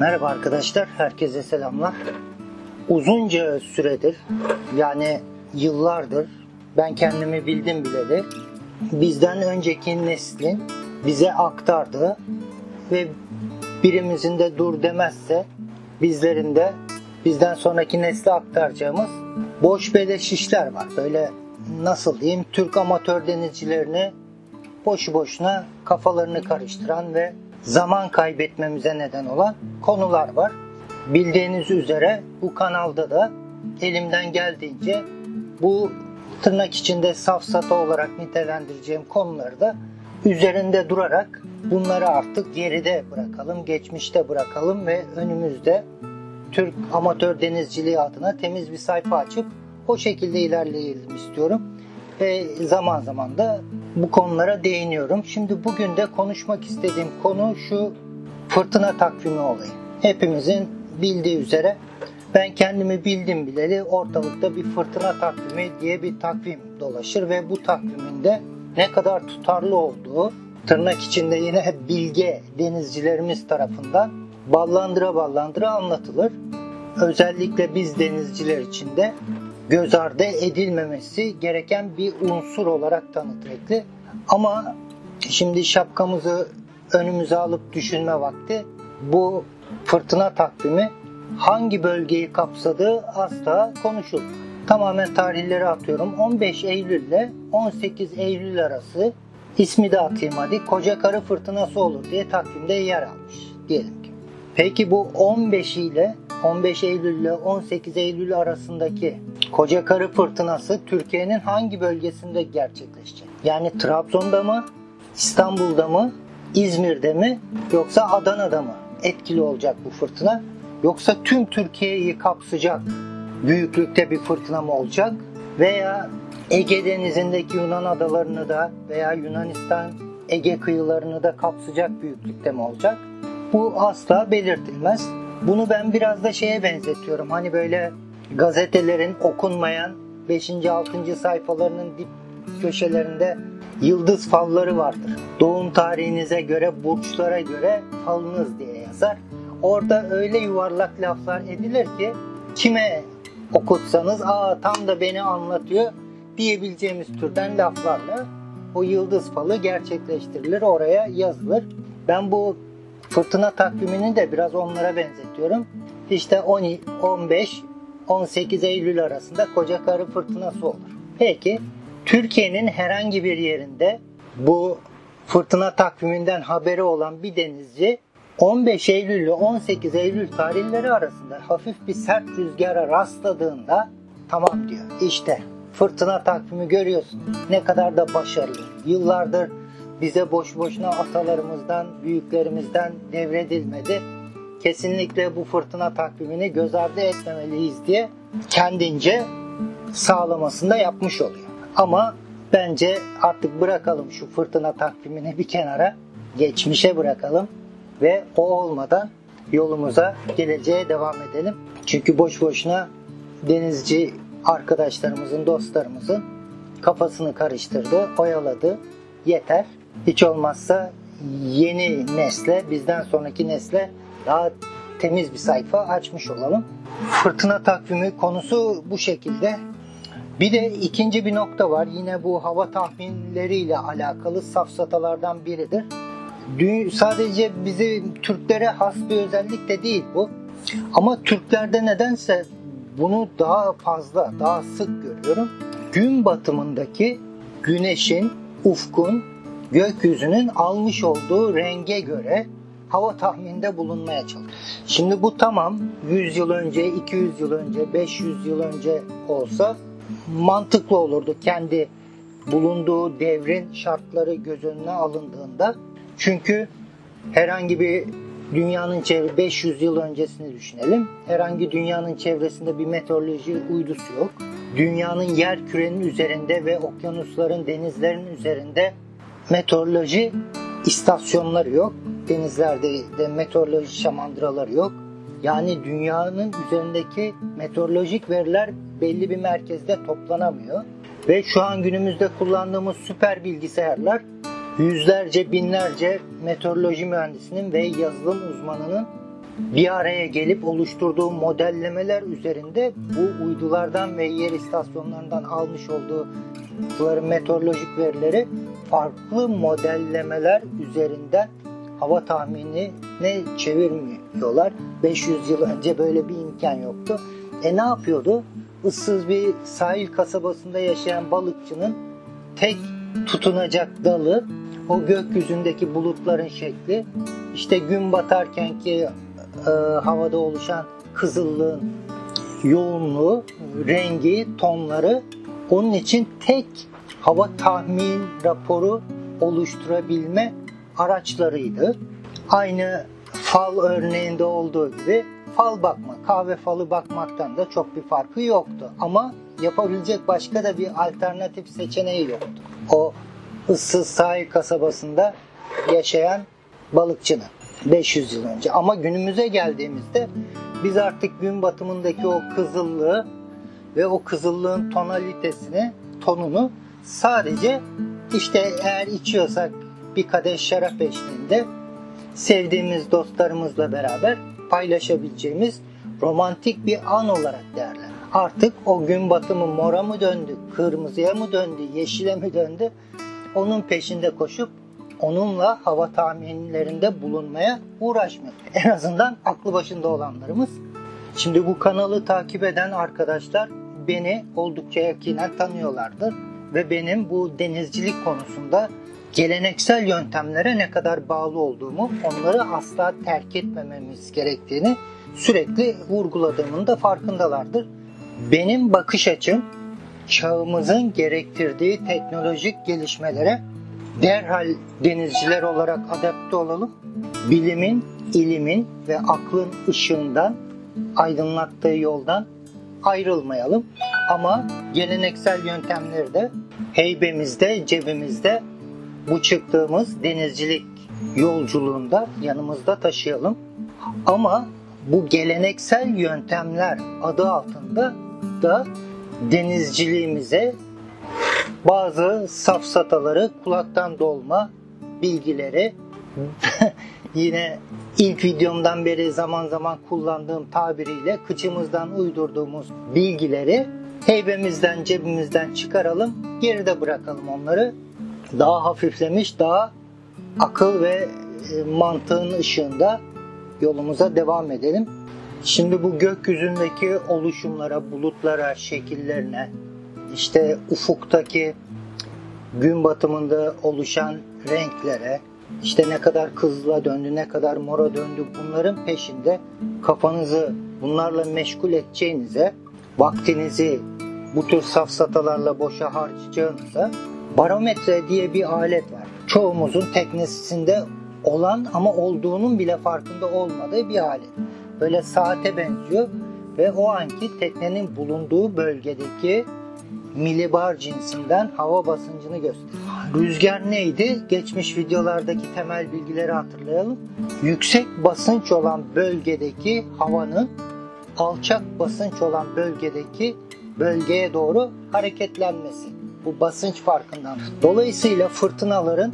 Merhaba arkadaşlar, herkese selamlar. Uzunca süredir, yani yıllardır ben kendimi bildim bileli bizden önceki neslin bize aktardığı ve birimizin de dur demezse bizlerin de bizden sonraki nesle aktaracağımız boş beleş işler var. Böyle nasıl diyeyim Türk amatör denizcilerini boşu boşuna kafalarını karıştıran ve zaman kaybetmemize neden olan konular var. Bildiğiniz üzere bu kanalda da elimden geldiğince bu tırnak içinde safsata olarak nitelendireceğim konuları da üzerinde durarak bunları artık geride bırakalım, geçmişte bırakalım ve önümüzde Türk amatör denizciliği adına temiz bir sayfa açıp o şekilde ilerleyelim istiyorum. Ve zaman zaman da bu konulara değiniyorum. Şimdi bugün de konuşmak istediğim konu şu fırtına takvimi olayı. Hepimizin bildiği üzere ben kendimi bildim bileli ortalıkta bir fırtına takvimi diye bir takvim dolaşır ve bu takviminde ne kadar tutarlı olduğu tırnak içinde yine bilge denizcilerimiz tarafından ballandıra ballandıra anlatılır. Özellikle biz denizciler için de göz ardı edilmemesi gereken bir unsur olarak tanıtılır. Ama şimdi şapkamızı önümüze alıp düşünme vakti bu fırtına takvimi hangi bölgeyi kapsadığı asla konuşulur. Tamamen tarihleri atıyorum. 15 Eylül ile 18 Eylül arası ismi de atayım hadi. Koca Karı Fırtınası olur diye takvimde yer almış diyelim ki. Peki bu 15 ile 15 Eylül ile 18 Eylül arasındaki Koca Karı Fırtınası Türkiye'nin hangi bölgesinde gerçekleşecek? Yani Trabzon'da mı, İstanbul'da mı, İzmir'de mi yoksa Adana'da mı etkili olacak bu fırtına? Yoksa tüm Türkiye'yi kapsayacak büyüklükte bir fırtına mı olacak? Veya Ege Denizi'ndeki Yunan adalarını da veya Yunanistan Ege kıyılarını da kapsayacak büyüklükte mi olacak? Bu asla belirtilmez. Bunu ben biraz da şeye benzetiyorum. Hani böyle gazetelerin okunmayan 5. 6. sayfalarının dip köşelerinde yıldız falları vardır. Doğum tarihinize göre, burçlara göre falınız diye yazar. Orada öyle yuvarlak laflar edilir ki kime okutsanız aa tam da beni anlatıyor diyebileceğimiz türden laflarla o yıldız falı gerçekleştirilir, oraya yazılır. Ben bu fırtına takvimini de biraz onlara benzetiyorum. İşte 10, 15, 18 Eylül arasında Koca Karı fırtınası olur. Peki Türkiye'nin herhangi bir yerinde bu fırtına takviminden haberi olan bir denizci 15 Eylül ile 18 Eylül tarihleri arasında hafif bir sert rüzgara rastladığında tamam diyor. İşte fırtına takvimi görüyorsun. Ne kadar da başarılı. Yıllardır bize boş boşuna atalarımızdan, büyüklerimizden devredilmedi. Kesinlikle bu fırtına takvimini göz ardı etmemeliyiz diye kendince sağlamasında yapmış oluyor. Ama bence artık bırakalım şu fırtına takvimini bir kenara, geçmişe bırakalım ve o olmadan yolumuza geleceğe devam edelim. Çünkü boş boşuna denizci arkadaşlarımızın, dostlarımızın kafasını karıştırdı, oyaladı. Yeter. Hiç olmazsa yeni nesle, bizden sonraki nesle daha temiz bir sayfa açmış olalım. Fırtına takvimi konusu bu şekilde. Bir de ikinci bir nokta var. Yine bu hava tahminleriyle alakalı safsatalardan biridir. Sadece bizi Türklere has bir özellik de değil bu. Ama Türklerde nedense bunu daha fazla, daha sık görüyorum. Gün batımındaki güneşin, ufkun, gökyüzünün almış olduğu renge göre hava tahmininde bulunmaya çalışıyor. Şimdi bu tamam 100 yıl önce, 200 yıl önce, 500 yıl önce olsa mantıklı olurdu kendi bulunduğu devrin şartları göz önüne alındığında. Çünkü herhangi bir dünyanın çevre 500 yıl öncesini düşünelim. Herhangi dünyanın çevresinde bir meteoroloji uydusu yok. Dünyanın yer kürenin üzerinde ve okyanusların, denizlerin üzerinde meteoroloji istasyonları yok. Denizlerde de meteoroloji şamandıraları yok. Yani dünyanın üzerindeki meteorolojik veriler belli bir merkezde toplanamıyor. Ve şu an günümüzde kullandığımız süper bilgisayarlar yüzlerce, binlerce meteoroloji mühendisinin ve yazılım uzmanının bir araya gelip oluşturduğu modellemeler üzerinde bu uydulardan ve yer istasyonlarından almış oldukları meteorolojik verileri farklı modellemeler üzerinden hava tahminine çevirmiyorlar. 500 yıl önce böyle bir imkan yoktu. E ne yapıyordu? Issız bir sahil kasabasında yaşayan balıkçının tek tutunacak dalı o gökyüzündeki bulutların şekli işte gün batarken ki e, havada oluşan kızıllığın yoğunluğu, rengi, tonları onun için tek hava tahmin raporu oluşturabilme araçlarıydı. Aynı fal örneğinde olduğu gibi fal bakma, kahve falı bakmaktan da çok bir farkı yoktu. Ama yapabilecek başka da bir alternatif seçeneği yoktu. O ıssız sahil kasabasında yaşayan balıkçının 500 yıl önce. Ama günümüze geldiğimizde biz artık gün batımındaki o kızıllığı ve o kızıllığın tonalitesini, tonunu sadece işte eğer içiyorsak bir kadeh şarap eşliğinde sevdiğimiz dostlarımızla beraber paylaşabileceğimiz romantik bir an olarak değerler. Artık o gün batımı mora mı döndü, kırmızıya mı döndü, yeşile mi döndü? Onun peşinde koşup onunla hava tahminlerinde bulunmaya uğraşmıyor. En azından aklı başında olanlarımız. Şimdi bu kanalı takip eden arkadaşlar beni oldukça yakinen tanıyorlardır ve benim bu denizcilik konusunda geleneksel yöntemlere ne kadar bağlı olduğumu, onları asla terk etmememiz gerektiğini sürekli vurguladığımın da farkındalardır. Benim bakış açım çağımızın gerektirdiği teknolojik gelişmelere derhal denizciler olarak adapte olalım. Bilimin, ilimin ve aklın ışığından, aydınlattığı yoldan ayrılmayalım. Ama geleneksel yöntemleri de heybemizde, cebimizde bu çıktığımız denizcilik yolculuğunda yanımızda taşıyalım. Ama bu geleneksel yöntemler adı altında da denizciliğimize bazı safsataları, kulaktan dolma bilgileri yine ilk videomdan beri zaman zaman kullandığım tabiriyle kıçımızdan uydurduğumuz bilgileri heybemizden, cebimizden çıkaralım, geride bırakalım onları. Daha hafiflemiş, daha akıl ve e, mantığın ışığında yolumuza devam edelim. Şimdi bu gökyüzündeki oluşumlara, bulutlara, şekillerine, işte ufuktaki gün batımında oluşan renklere, işte ne kadar kızıla döndü, ne kadar mora döndü bunların peşinde kafanızı bunlarla meşgul edeceğinize, vaktinizi bu tür safsatalarla boşa harcayacağınıza barometre diye bir alet var. Çoğumuzun teknesinde olan ama olduğunun bile farkında olmadığı bir alet. Böyle saate benziyor ve o anki teknenin bulunduğu bölgedeki milibar cinsinden hava basıncını gösteriyor. Rüzgar neydi? Geçmiş videolardaki temel bilgileri hatırlayalım. Yüksek basınç olan bölgedeki havanın alçak basınç olan bölgedeki bölgeye doğru hareketlenmesi. Bu basınç farkından. Dolayısıyla fırtınaların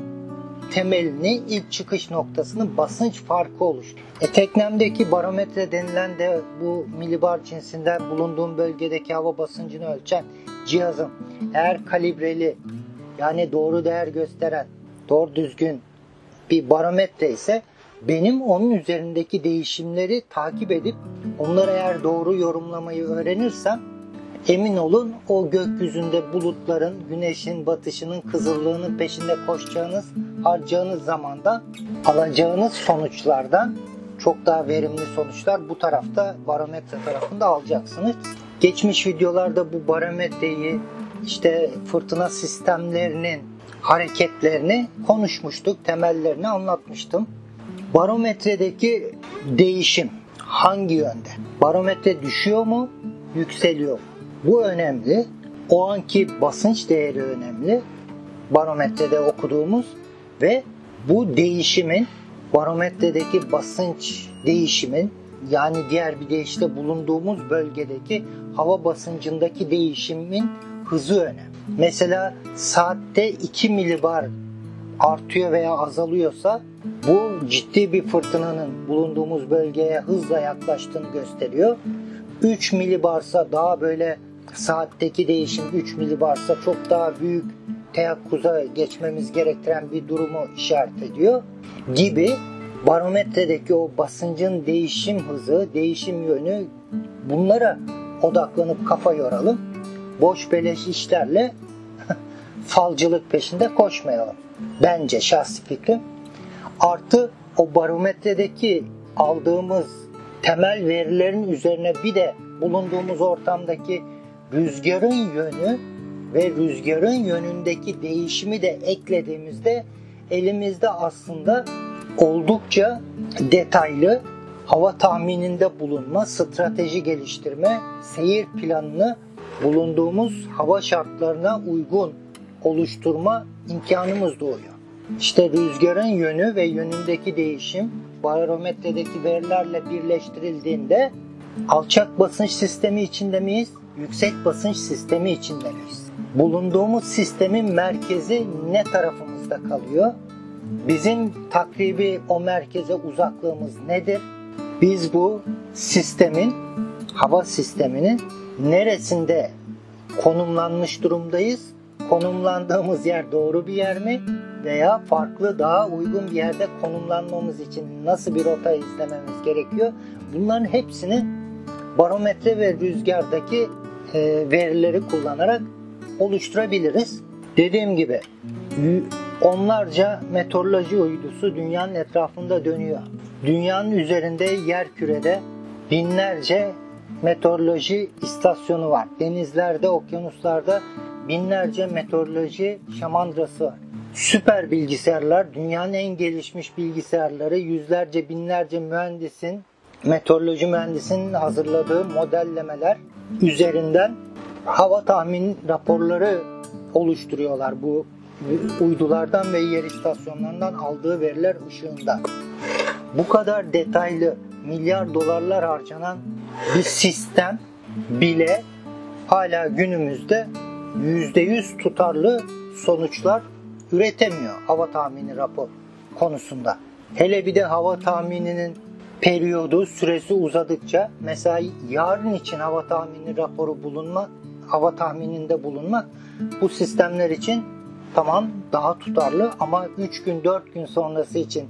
temelini ilk çıkış noktasının basınç farkı oluştu. E, teknemdeki barometre denilen de bu milibar cinsinden bulunduğum bölgedeki hava basıncını ölçen cihazım eğer kalibreli yani doğru değer gösteren doğru düzgün bir barometre ise benim onun üzerindeki değişimleri takip edip onları eğer doğru yorumlamayı öğrenirsem emin olun o gökyüzünde bulutların, güneşin batışının, kızıllığının peşinde koşacağınız, harcayacağınız zamanda alacağınız sonuçlardan çok daha verimli sonuçlar bu tarafta barometre tarafında alacaksınız. Geçmiş videolarda bu barometreyi işte fırtına sistemlerinin hareketlerini konuşmuştuk, temellerini anlatmıştım. Barometredeki değişim hangi yönde? Barometre düşüyor mu, yükseliyor mu? Bu önemli. O anki basınç değeri önemli. Barometrede okuduğumuz ve bu değişimin barometredeki basınç değişimin yani diğer bir deyişle bulunduğumuz bölgedeki hava basıncındaki değişimin hızı önemli. Mesela saatte 2 milibar artıyor veya azalıyorsa Bu ciddi bir fırtınanın bulunduğumuz bölgeye hızla yaklaştığını gösteriyor. 3 milibarsa daha böyle saatteki değişim 3 milibarsa çok daha büyük teyakkuza geçmemiz gerektiren bir durumu işaret ediyor gibi barometredeki o basıncın değişim hızı, değişim yönü bunlara odaklanıp kafa yoralım. Boş beleş işlerle falcılık peşinde koşmayalım. Bence şahsi fikrim. Artı o barometredeki aldığımız temel verilerin üzerine bir de bulunduğumuz ortamdaki rüzgarın yönü ve rüzgarın yönündeki değişimi de eklediğimizde elimizde aslında oldukça detaylı hava tahmininde bulunma, strateji geliştirme, seyir planını bulunduğumuz hava şartlarına uygun oluşturma imkanımız doğuyor. İşte rüzgarın yönü ve yönündeki değişim barometredeki verilerle birleştirildiğinde alçak basınç sistemi içinde miyiz? Yüksek basınç sistemi içinde miyiz? Bulunduğumuz sistemin merkezi ne tarafımızda kalıyor? Bizim takribi o merkeze uzaklığımız nedir? Biz bu sistemin, hava sisteminin neresinde konumlanmış durumdayız? Konumlandığımız yer doğru bir yer mi? Veya farklı daha uygun bir yerde konumlanmamız için nasıl bir rota izlememiz gerekiyor? Bunların hepsini barometre ve rüzgardaki e, verileri kullanarak oluşturabiliriz. Dediğim gibi onlarca meteoroloji uydusu dünyanın etrafında dönüyor. Dünyanın üzerinde yer kürede binlerce meteoroloji istasyonu var. Denizlerde, okyanuslarda binlerce meteoroloji şamandrası var. Süper bilgisayarlar, dünyanın en gelişmiş bilgisayarları, yüzlerce binlerce mühendisin, meteoroloji mühendisinin hazırladığı modellemeler üzerinden hava tahmin raporları oluşturuyorlar bu uydulardan ve yer istasyonlarından aldığı veriler ışığında. Bu kadar detaylı milyar dolarlar harcanan bir sistem bile hala günümüzde %100 tutarlı sonuçlar üretemiyor hava tahmini rapor konusunda. Hele bir de hava tahmininin periyodu, süresi uzadıkça mesela yarın için hava tahmini raporu bulunmak, hava tahmininde bulunmak bu sistemler için tamam daha tutarlı ama 3 gün 4 gün sonrası için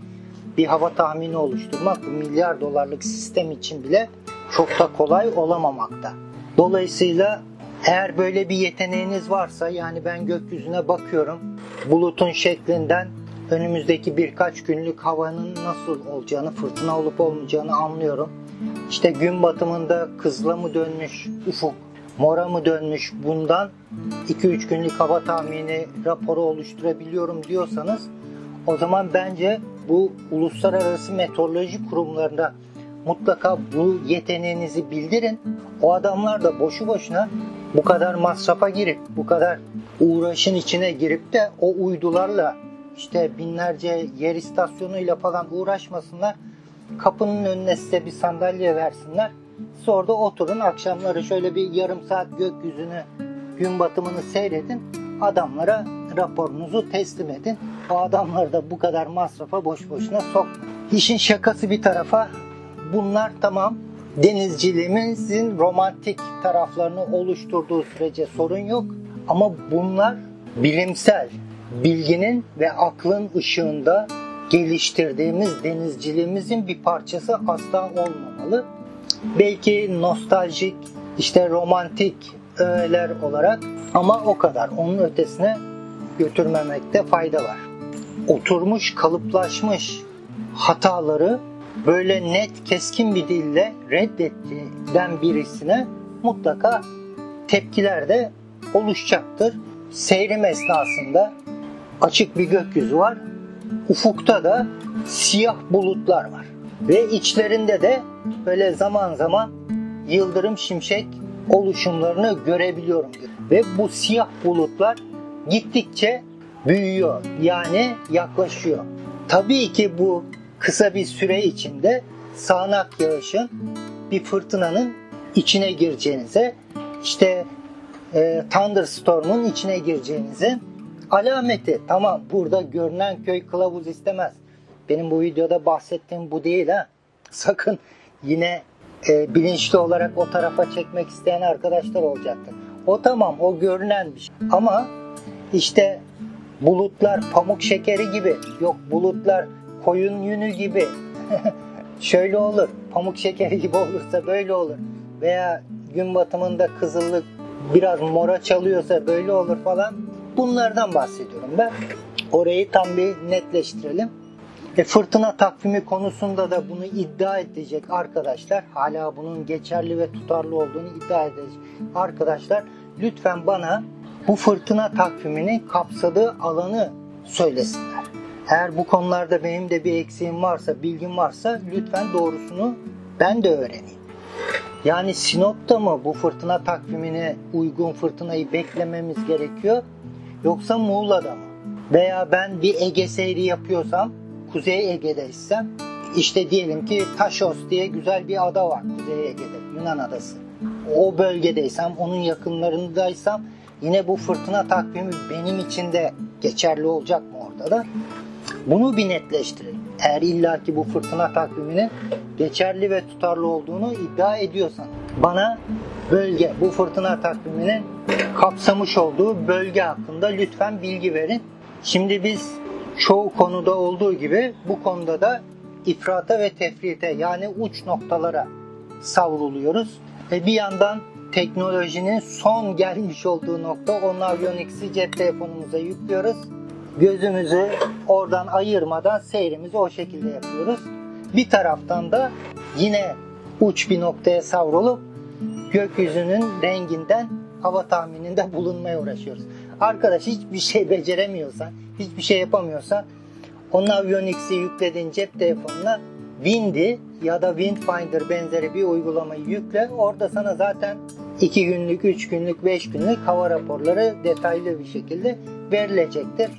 bir hava tahmini oluşturmak bu milyar dolarlık sistem için bile çok da kolay olamamakta. Dolayısıyla eğer böyle bir yeteneğiniz varsa yani ben gökyüzüne bakıyorum bulutun şeklinden önümüzdeki birkaç günlük havanın nasıl olacağını, fırtına olup olmayacağını anlıyorum. İşte gün batımında kızla mı dönmüş ufuk, mora mı dönmüş bundan 2-3 günlük hava tahmini raporu oluşturabiliyorum diyorsanız o zaman bence bu uluslararası meteoroloji kurumlarında mutlaka bu yeteneğinizi bildirin. O adamlar da boşu boşuna bu kadar masrafa girip, bu kadar uğraşın içine girip de o uydularla işte binlerce yer istasyonuyla falan uğraşmasınlar. Kapının önüne size bir sandalye versinler. Sonra da oturun akşamları şöyle bir yarım saat gökyüzünü gün batımını seyredin. Adamlara raporunuzu teslim edin. O adamları da bu kadar masrafa boş boşuna sokmayın. İşin şakası bir tarafa bunlar tamam denizciliğimizin romantik taraflarını oluşturduğu sürece sorun yok. Ama bunlar bilimsel bilginin ve aklın ışığında geliştirdiğimiz denizciliğimizin bir parçası asla olmamalı. Belki nostaljik, işte romantik öğeler olarak ama o kadar. Onun ötesine götürmemekte fayda var. Oturmuş, kalıplaşmış hataları böyle net, keskin bir dille reddettiğinden birisine mutlaka tepkiler de oluşacaktır. Seyrim esnasında açık bir gökyüzü var. Ufukta da siyah bulutlar var. Ve içlerinde de böyle zaman zaman yıldırım şimşek oluşumlarını görebiliyorum. Ve bu siyah bulutlar gittikçe büyüyor. Yani yaklaşıyor. Tabii ki bu kısa bir süre içinde sağanak yağışın bir fırtınanın içine gireceğinize işte e, thunderstorm'un içine gireceğinize alameti. Tamam burada görünen köy kılavuz istemez. Benim bu videoda bahsettiğim bu değil ha. Sakın yine e, bilinçli olarak o tarafa çekmek isteyen arkadaşlar olacaktır. O tamam o görünen bir şey. Ama işte bulutlar pamuk şekeri gibi. Yok bulutlar koyun yünü gibi. Şöyle olur. Pamuk şekeri gibi olursa böyle olur. Veya gün batımında kızıllık biraz mora çalıyorsa böyle olur falan. Bunlardan bahsediyorum ben. Orayı tam bir netleştirelim. E, fırtına takvimi konusunda da bunu iddia edecek arkadaşlar, hala bunun geçerli ve tutarlı olduğunu iddia edecek arkadaşlar, lütfen bana bu fırtına takviminin kapsadığı alanı söylesinler. Eğer bu konularda benim de bir eksiğim varsa, bilgim varsa lütfen doğrusunu ben de öğreneyim. Yani Sinop'ta mı bu fırtına takvimine uygun fırtınayı beklememiz gerekiyor yoksa Muğla'da mı? Veya ben bir Ege seyri yapıyorsam Kuzey Ege'deysem işte diyelim ki Taşos diye güzel bir ada var Kuzey Ege'de Yunan adası. O bölgedeysem onun yakınlarındaysam yine bu fırtına takvimi benim için de geçerli olacak mı orada da? Bunu bir netleştirelim. Eğer illaki bu fırtına takviminin geçerli ve tutarlı olduğunu iddia ediyorsan bana bölge bu fırtına takviminin kapsamış olduğu bölge hakkında lütfen bilgi verin. Şimdi biz çoğu konuda olduğu gibi bu konuda da ifrata ve tefrite yani uç noktalara savruluyoruz. E bir yandan teknolojinin son gelmiş olduğu nokta onun avionics'i cep telefonumuza yüklüyoruz. Gözümüzü oradan ayırmadan seyrimizi o şekilde yapıyoruz. Bir taraftan da yine uç bir noktaya savrulup gökyüzünün renginden hava tahmininde bulunmaya uğraşıyoruz. Arkadaş hiçbir şey beceremiyorsan, hiçbir şey yapamıyorsan onun avionics'i yüklediğin cep telefonuna Windy ya da Windfinder benzeri bir uygulamayı yükle. Orada sana zaten 2 günlük, 3 günlük, 5 günlük hava raporları detaylı bir şekilde verilecektir.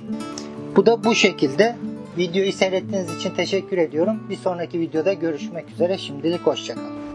Bu da bu şekilde. Videoyu seyrettiğiniz için teşekkür ediyorum. Bir sonraki videoda görüşmek üzere. Şimdilik hoşçakalın.